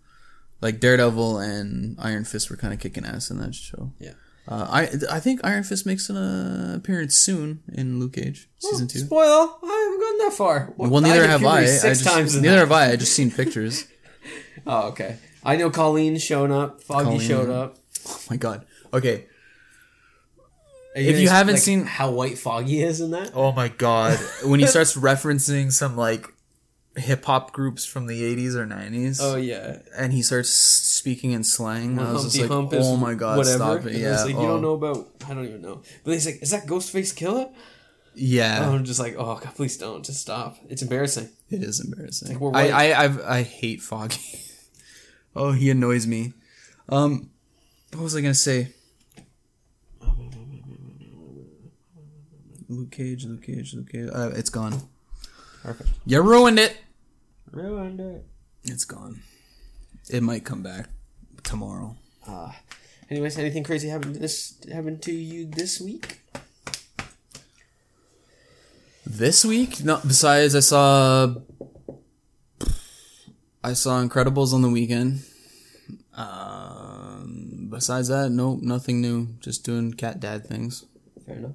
Like Daredevil and Iron Fist were kind of kicking ass in that show. Yeah. Uh, I I think Iron Fist makes an uh, appearance soon in Luke Cage season two. Spoiler! I haven't gone that far. Well, neither get have I. I just, times. neither that. have I. I just seen pictures. [LAUGHS] Oh, okay. I know Colleen's shown up. Foggy Colleen. showed up. Oh my god. Okay. Are If you haven't like, seen- how white Foggy is in that, Oh my god. when he [LAUGHS] starts referencing some like hip hop groups from the 80s or 90s. oh yeah, and he starts speaking in slang. I was just like, "Oh my god, whatever. stop it!" And Yeah, like, you oh. don't know about. I don't even know. But he's like, is that Ghostface Killah? Yeah, I'm just like, oh god, please don't, just stop. It's embarrassing. it is embarrassing. we're I. I, I've, I hate Foggy. [LAUGHS] oh, he annoys me. Um, what was I gonna say? Luke Cage, Luke Cage, Luke Cage. Uh, it's gone. Perfect. You ruined it. Ruined it. It's gone. It might come back tomorrow. Uh, anyways, anything crazy happened to this happened to you this week? This week, no. Besides, I saw I saw Incredibles on the weekend. Um, besides that, no, nothing new. Just doing cat dad things. Fair enough.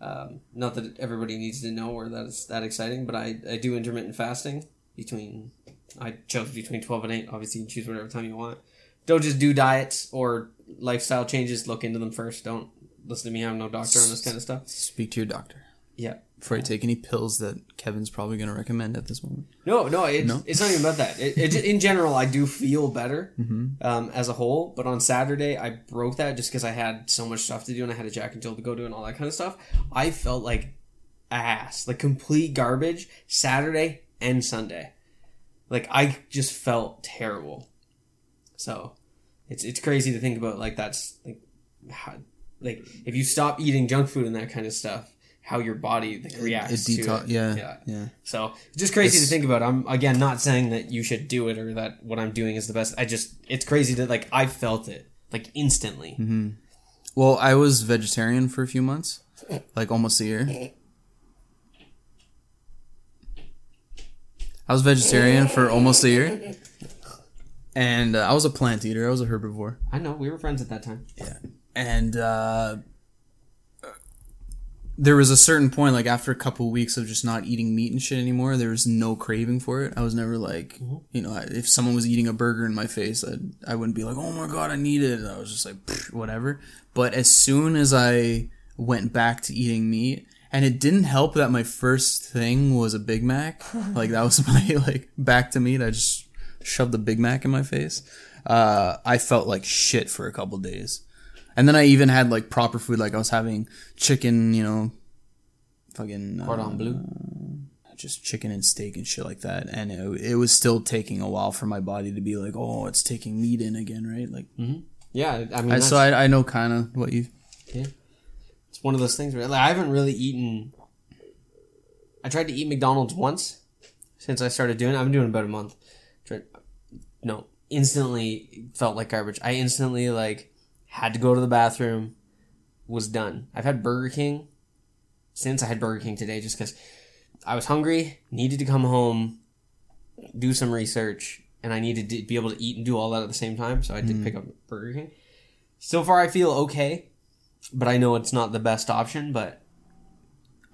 Um, not that everybody needs to know or that it's that exciting, but I, I do intermittent fasting between. I chose between twelve and eight. Obviously, you can choose whatever time you want. Don't just do diets or lifestyle changes. Look into them first. Don't listen to me. I'm no doctor on this kind of stuff. Speak to your doctor Yeah. before you take any pills that Kevin's probably going to recommend at this moment. No, no, it, No? it's not even about that. It, it, in general, I do feel better um, as a whole. But on Saturday, I broke that just because I had so much stuff to do and I had a Jack and Jill to go to and all that kind of stuff. I felt like ass, like complete garbage Saturday and Sunday. Like I just felt terrible. So it's it's crazy to think about. Like that's like how, like if you stop eating junk food and that kind of stuff, how your body like, reacts It to detox. it. Yeah, yeah. yeah. So it's just crazy It's- to think about. I'm again not saying that you should do it or that what I'm doing is the best. I just it's crazy that like I felt it like instantly. Mm-hmm. Well, I was vegetarian for a few months, like almost a year. I was vegetarian for almost a year, and uh, I was a plant eater. I was a herbivore. I know. We were friends at that time. Yeah, and uh, there was a certain point like after a couple weeks of just not eating meat and shit anymore there was no craving for it. I was never like you know if someone was eating a burger in my face I'd, i wouldn't be like oh my god i need it. I was just like whatever. But as soon as i went back to eating meat and it didn't help that my first thing was a big mac [LAUGHS] like that was [LAUGHS] my like back to meat i just shoved the big mac in my face uh, i felt like shit for a couple days and then I even had like proper food, like I was having chicken, you know, fucking uh, Cordon bleu. just chicken and steak and shit like that. And it, it was still taking a while for my body to be like, oh, it's taking meat in again, right? Like, Yeah, I mean I, so I, I know kind of what you. It's one of those things where like, I haven't really eaten. I tried to eat McDonald's once since I started doing. it. I've been doing about a month. Tried, no, instantly felt like garbage. I instantly like had to go to the bathroom. Was done. I've had Burger King since I had Burger King today, just because I was hungry, needed to come home, do some research, and I needed to be able to eat and do all that at the same time. So I did mm. pick up Burger King. So far, I feel okay, but I know it's not the best option. But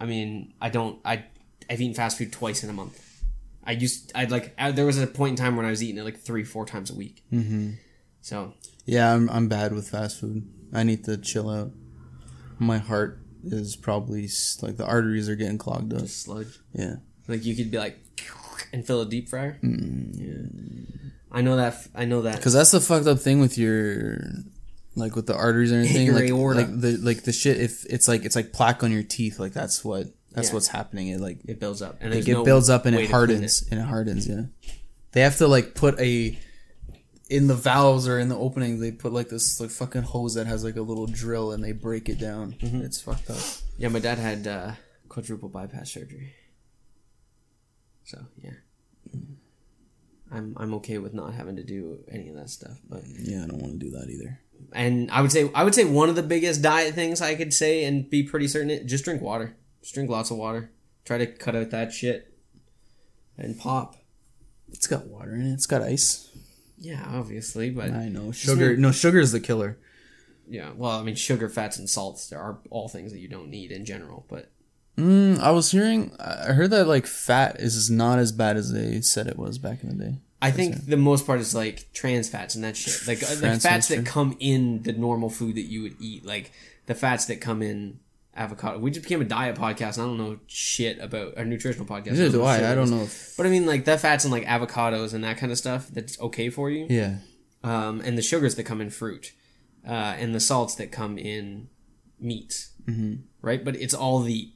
I mean, I don't. I I've eaten fast food twice in a month. I used. I'd like. I, there was a point in time when I was eating it like three, four times a week. Mm-hmm. So Yeah, I'm, I'm bad with fast food. I need to chill out. My heart is probably like the arteries are getting clogged up. sludge. Yeah. Like you could be like and fill a deep fryer. Yeah. I know that. I know that. Because that's the fucked up thing with your, like with the arteries and everything. Your like, aorta. like the like the shit. If it's like it's like plaque on your teeth, like that's what that's Yeah. what's happening. It like It builds up, and like there's it no builds up and way it to clean hardens and it hardens. Yeah, they have to like put a in the valves or in the opening. They put like this like fucking hose that has like a little drill and they break it down. Mm-hmm. It's fucked up. Yeah, my dad had uh, quadruple bypass surgery. So yeah, I'm I'm okay with not having to do any of that stuff. But Yeah, I don't want to do that either. And I would say I would say one of the biggest diet things I could say and be pretty certain it just drink water. Just drink lots of water. Try to cut out that shit and pop. It's got water in it. It's got ice. Yeah, obviously, but I know sugar. No, sugar is the killer. yeah. Well, I mean, sugar, fats, and salts are all things that you don't need in general. But Mm, I was hearing. I heard that like fat is not as bad as they said it was back in the day. I think the most part is like trans fats and that shit. Like, uh, like fats that come in the normal food that you would eat. Like the fats that come in avocado. We just became a diet podcast. And I don't know shit about a nutritional podcast. Neither do know I. I don't know. If, But I mean, like the fats and like avocados and that kind of stuff that's okay for you. yeah. Um, and the sugars that come in fruit, uh, and the salts that come in meat. Mm-hmm. Right, but it's all the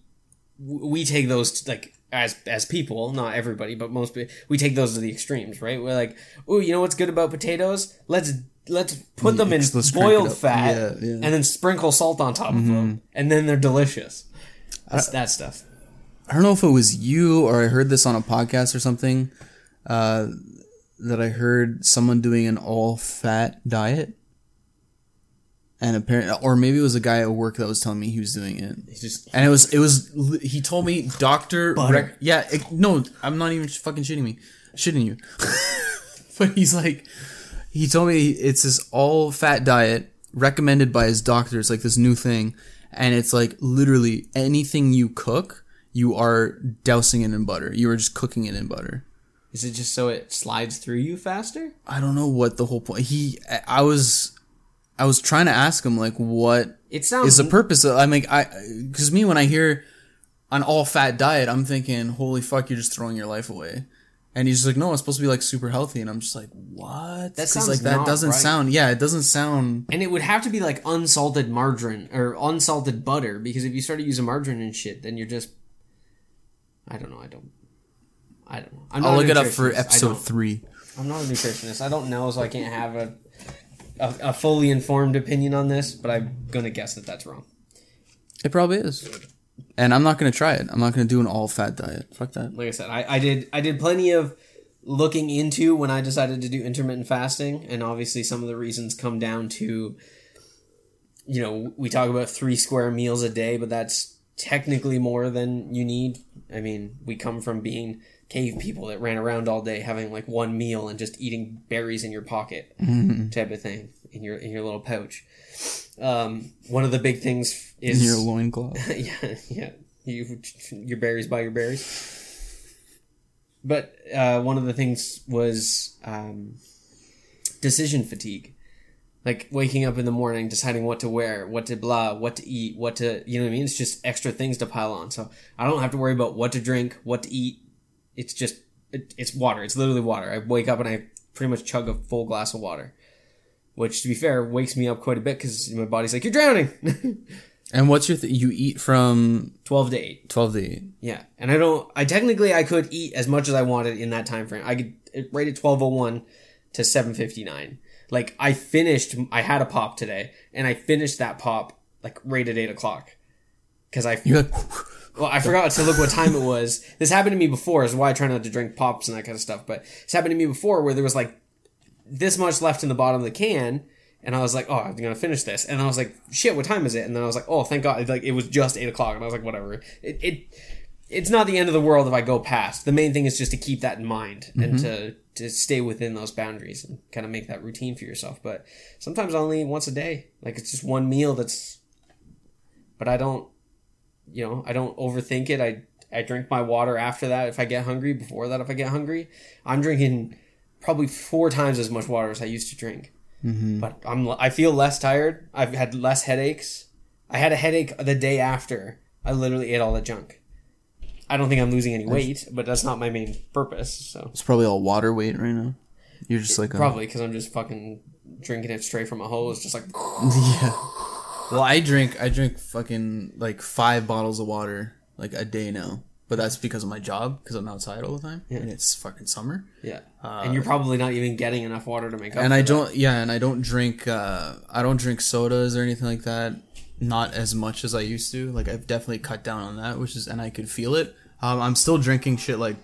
we take those like as as people, not everybody, but most we take those to the extremes. Right, we're like, oh, you know what's good about potatoes? Let's let's put them in Let's- let's crank it boiled fat Yeah, yeah. and then sprinkle salt on top of them, and then they're delicious. That's that stuff. I don't know if it was you or I heard this on a podcast or something. Uh, that I heard someone doing an all fat diet. And apparently, or maybe it was a guy at work that was telling me he was doing it. It's just And it was, it was, he told me, doctor, rec- yeah, it, no, I'm not even fucking shitting me, shitting you. [LAUGHS] but he's like, he told me it's this all fat diet recommended by his doctor. It's like this new thing. And it's like literally anything you cook, you are dousing it in butter. You are just cooking it in butter. is it just so it slides through you faster? I don't know what the whole point. He, I was, I was trying to ask him like, what It sounds is the purpose of? I mean, I because me when I hear an all fat diet, I'm thinking, holy fuck, you're just throwing your life away. And he's just like, no, it's supposed to be like super healthy, and I'm just like, what? That sounds like that doesn't right. sound. Yeah, it doesn't sound. And it would have to be like unsalted margarine or unsalted butter because if you started using margarine and shit, then you're just. I don't know. I don't. I don't know. I'm I'll look it up for episode three. I'm not a nutritionist. I don't know, so I can't have a, a a fully informed opinion on this. But I'm gonna guess that that's wrong. It probably is. and I'm not gonna try it. I'm not gonna do an all fat diet. Fuck that. like I said, I, I did I did plenty of looking into when I decided to do intermittent fasting, and obviously some of the reasons come down to, you know, we talk about three square meals a day, but that's technically more than you need. I mean, we come from being cave people that ran around all day having like one meal and just eating berries in your pocket type of thing in your in your little pouch. Um, one of the big things is In your loincloth. [LAUGHS] yeah, yeah. You your berries by your berries. But uh, one of the things was um, decision fatigue, like waking up in the morning, deciding what to wear, what to blah, what to eat, what to you know what I mean. It's just extra things to pile on. So I don't have to worry about what to drink, what to eat. It's just it, it's water. It's literally water. I wake up and I pretty much chug a full glass of water, which to be fair wakes me up quite a bit because my body's like you're drowning. [LAUGHS] And what's your th- you eat from Twelve to eight. twelve to eight? Yeah, and I don't. I technically I could eat as much as I wanted in that time frame. I could rate it twelve oh one to seven fifty nine. Like I finished. I had a pop today, and I finished that pop like right at eight o'clock because I You're like, well I forgot to look what time it was. This happened to me before. Is why I try not to drink pops and that kind of stuff. But it's happened to me before where there was like this much left in the bottom of the can. And I was like, oh, I'm gonna finish this. And I was like, shit, what time is it? And then I was like, oh, thank God, like it was just eight o'clock. And I was like, whatever. It, it it's not the end of the world if I go past. The main thing is just to keep that in mind and mm-hmm. to to stay within those boundaries and kind of make that routine for yourself. But sometimes only once a day. Like it's just one meal that's but I don't you know, I don't overthink it. I I drink my water after that if I get hungry, before that if I get hungry. I'm drinking probably four times as much water as I used to drink. Mm-hmm. But I'm I feel less tired. I've had less headaches. I had a headache the day after. I literally ate all the junk. I don't think I'm losing any weight, but that's not my main purpose. So it's probably all water weight right now. You're just like probably because I'm just fucking drinking it straight from a hose, just like [LAUGHS] yeah. Well, I drink I drink fucking like five bottles of water like a day now, but that's because of my job because I'm outside all the time and it's fucking summer. yeah. and you're probably not even getting enough water to make up. and I that. don't yeah, and I don't drink uh I don't drink sodas or anything like that. Not as much as I used to. Like I've definitely cut down on that, which is and I could feel it. Um, I'm still drinking shit like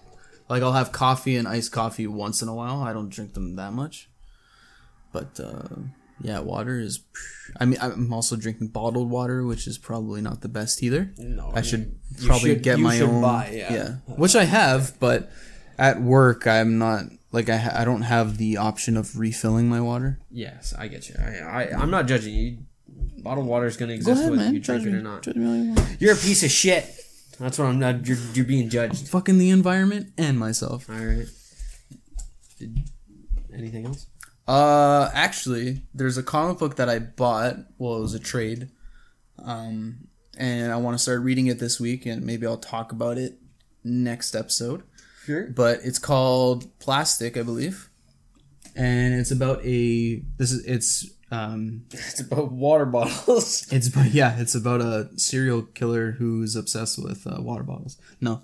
like I'll have coffee and iced coffee once in a while. I don't drink them that much. But uh yeah, water is I mean I'm also drinking bottled water, which is probably not the best either. No, I I should mean, probably should- get my own buy, yeah. Which I have, but at work I'm not like I ha- I don't have the option of refilling my water. Yes, I get you. I, I I'm not judging you. Bottled water is going to exist whether you drink it or not. Judge you. You're a piece of shit. That's what I'm not. You're, you're being judged. Fucking the environment and myself. All right. Did, anything else? Uh, actually, there's a comic book that I bought. Well, it was a trade. Um, and I want to start reading it this week, and maybe I'll talk about it next episode. Sure. But it's called Plastic, I believe, and it's about a. This is it's um [LAUGHS] It's about water bottles. [LAUGHS] It's but yeah, it's about a serial killer who's obsessed with uh, water bottles. No,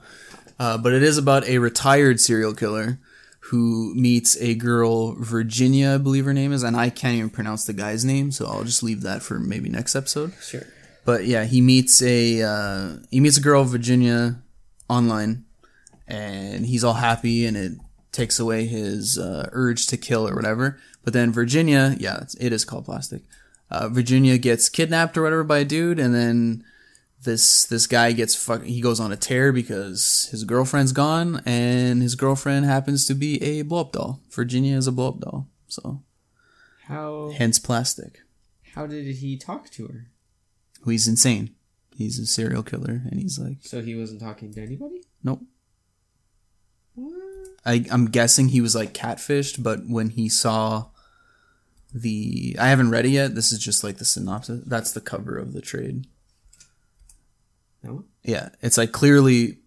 uh, but it is about a retired serial killer who meets a girl, Virginia, I believe her name is, and I can't even pronounce the guy's name, so I'll just leave that for maybe next episode. Sure. But yeah, he meets a uh, he meets a girl, Virginia, online, and he's all happy, and it takes away his uh, urge to kill or whatever. But then Virginia, yeah, it's, it is called plastic. Uh, Virginia gets kidnapped or whatever by a dude, and then this this guy gets fuck. He goes on a tear because his girlfriend's gone, and his girlfriend happens to be a blow up doll. Virginia is a blow up doll, so How hence plastic. how did he talk to her? He's insane. He's a serial killer, and he's like, So he wasn't talking to anybody. nope. What? I, I'm guessing he was like catfished, but when he saw the, I haven't read it yet. This is just like the synopsis. That's the cover of the trade. No. Yeah, it's like clearly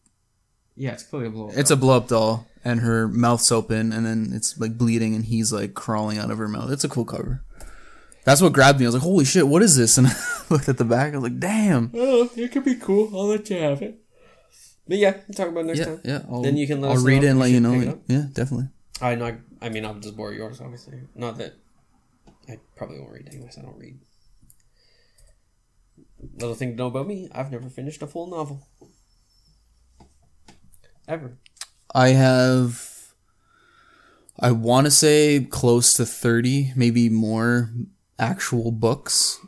Yeah, it's clearly a blow. it's a blow up doll, and her mouth's open, and then it's like bleeding, and he's like crawling out of her mouth. It's a cool cover. That's what grabbed me. I was like, "Holy shit, what is this?" [LAUGHS] And I looked at the back. I was like, "Damn." Oh, it could be cool. I'll let you have it. But yeah, we'll talk about it next Yeah, time. yeah. I'll, Then you can let I'll us read know it and let you know. it it. Yeah, definitely. I not. I mean, I'll just borrow yours, obviously. Not that I probably won't read anyways. I don't read. Little thing to know about me: I've never finished a full novel. Ever. I have. I want to say close to thirty, maybe more, actual books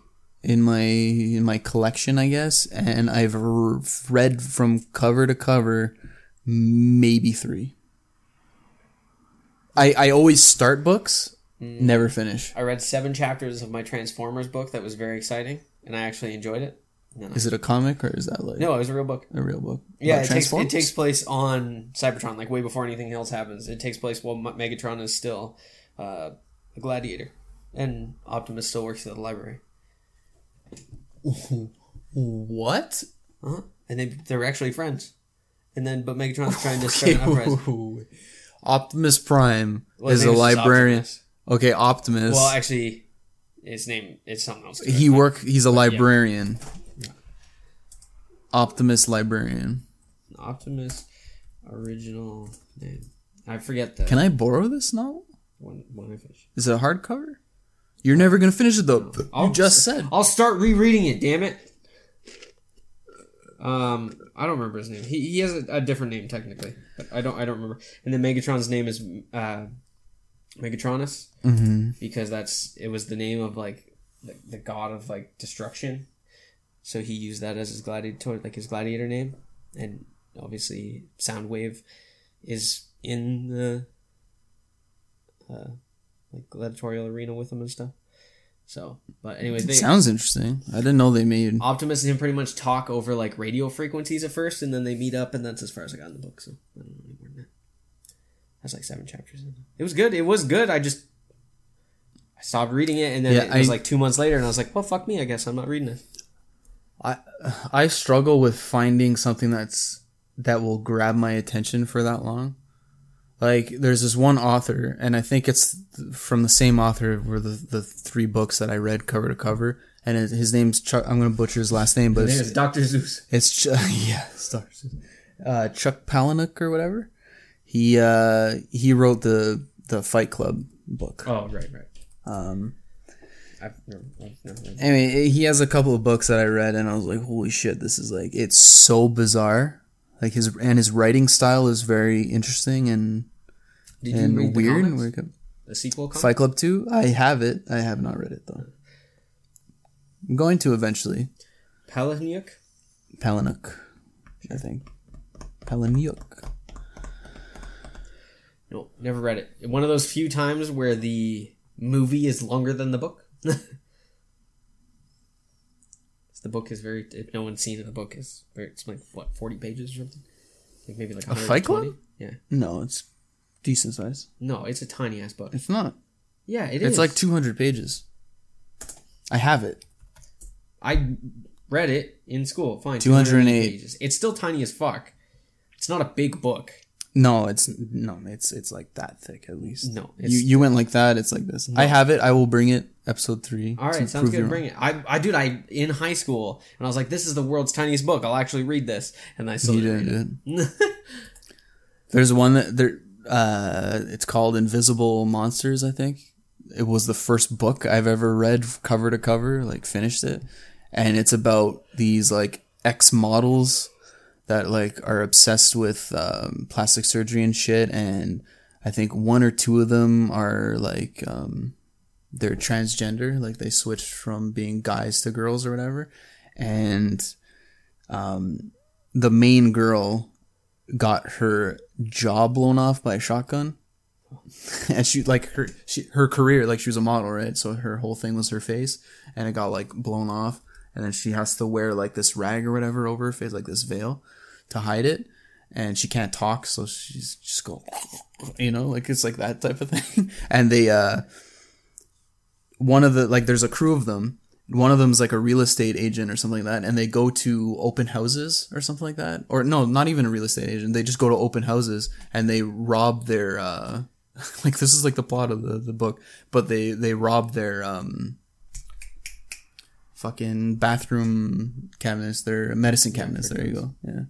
in my in my collection, I guess, and I've r- read from cover to cover, maybe three. I I always start books, hmm. never finish. I read seven chapters of my Transformers book that was very exciting, and I actually enjoyed it. Then I- Is it a comic or is that like no, it was a real book. a real book? Yeah, it takes, it takes place on Cybertron, like way before anything else happens. It takes place while Megatron is still uh, a gladiator, and Optimus still works at the library. [LAUGHS] what? Uh-huh. And they they're actually friends. And then, but Megatron's [LAUGHS] trying to start an uprising. Optimus Prime Well, is a librarian. Optimus. Okay, Optimus. Well, actually, his name it's something else. he work. He's a librarian. Optimus librarian. Optimus original name. I forget the Can I borrow this novel? when when I finish. Is it a hardcover? You're never gonna finish it though. I'll- You just said. I'll start rereading it. Damn it. Um, I don't remember his name. He, he has a, a different name technically, but I don't I don't remember. And then Megatron's name is uh, Megatronus Mm-hmm. because that's it was the name of like the, the god of like destruction. So he used that as his gladiator, like his gladiator name, and obviously Soundwave is in the uh, like gladiatorial arena with him and stuff. So, but anyways, they, Sounds interesting. I didn't know they made. Optimus and him pretty much talk over like radio frequencies at first, and then they meet up, and that's as far as I got in the book. So I don't know any more than that. That's like seven chapters. In. It was good. It was good. I just I stopped reading it, and then Yeah, it was I- like two months later, and I was like, "Well, fuck me. I guess I'm not reading it." I I struggle with finding something that's that will grab my attention for that long. Like there's this one author, and I think it's from the same author were the the three books that I read cover to cover, and his, his name's Chuck. I'm gonna butcher his last name, but His it's, name is Doctor Seuss. It's Ch- [LAUGHS] yeah, stars. Uh, Chuck Palahniuk or whatever. He uh he wrote the the Fight Club book. Oh, right, right. Um, I've never, I've never anyway, he has a couple of books that I read, and I was like, holy shit, this is like it's so bizarre. Like his and his writing style is very interesting and Did you and read weird. the. The sequel? Comic? Fight Club Two. I have it. I have not read it though. I'm going to eventually. Palahniuk? Palahniuk, I think. Palahniuk. No, never read it. One of those few times where the movie is longer than the book. [LAUGHS] the book is very. If no one's seen it, the book is very. It's like what forty pages or something. Like maybe like A Fight Club? Yeah. No, it's decent size. No, it's a tiny ass book. It's not. Yeah, it is. It's like 200 pages. I have it. I read it in school. Fine. 208. pages. It's still tiny as fuck. It's not a big book. No, it's no, it's it's like that thick at least. No, you it's- you went like that. It's like this. I have it. I will bring it. Episode three. All right, sounds good. Bring it. I, I, dude, I in high school, and I was like, "This is the world's tiniest book. I'll actually read this." And I still You didn't read it. [LAUGHS] There's one that there. Uh, it's called Invisible Monsters. I think it was the first book I've ever read cover to cover. Like finished it, and it's about these like ex models that like are obsessed with um, plastic surgery and shit. And I think one or two of them are like um, they're transgender, like they switched from being guys to girls or whatever. And um, the main girl got her jaw blown off by a shotgun. [LAUGHS] And she like her she her career like she was a model right so her whole thing was her face and it got like blown off and then she has to wear like this rag or whatever over her face like this veil to hide it and she can't talk so she's just go you know like it's like that type of [LAUGHS] thing. And they uh one of the like there's a crew of them. One of them's like a real estate agent or something like that and they go to open houses or something like that. Or no not even a real estate agent. They just go to open houses and they rob their uh [LAUGHS] like this is like the plot of the, the book but they they rob their um fucking bathroom cabinets their medicine cabinets. There you go. Yeah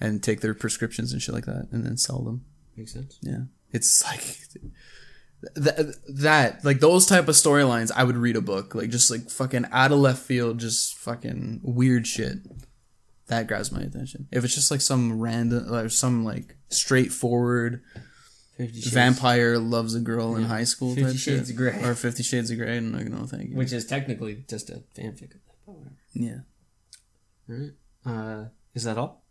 and take their prescriptions and shit like that and then sell them Makes sense. yeah it's [LAUGHS] like Th- that like those type of storylines, I would read a book. Like just like fucking out of left field, just fucking weird shit. That grabs my attention. If it's just like some random, like some like straightforward vampire loves a girl in high school Fifty type Shades shit, of Grey. or Fifty Shades of Grey, and like no, thank you. which is technically just a fanfic of that. But whatever. yeah. All right. Uh, is that all?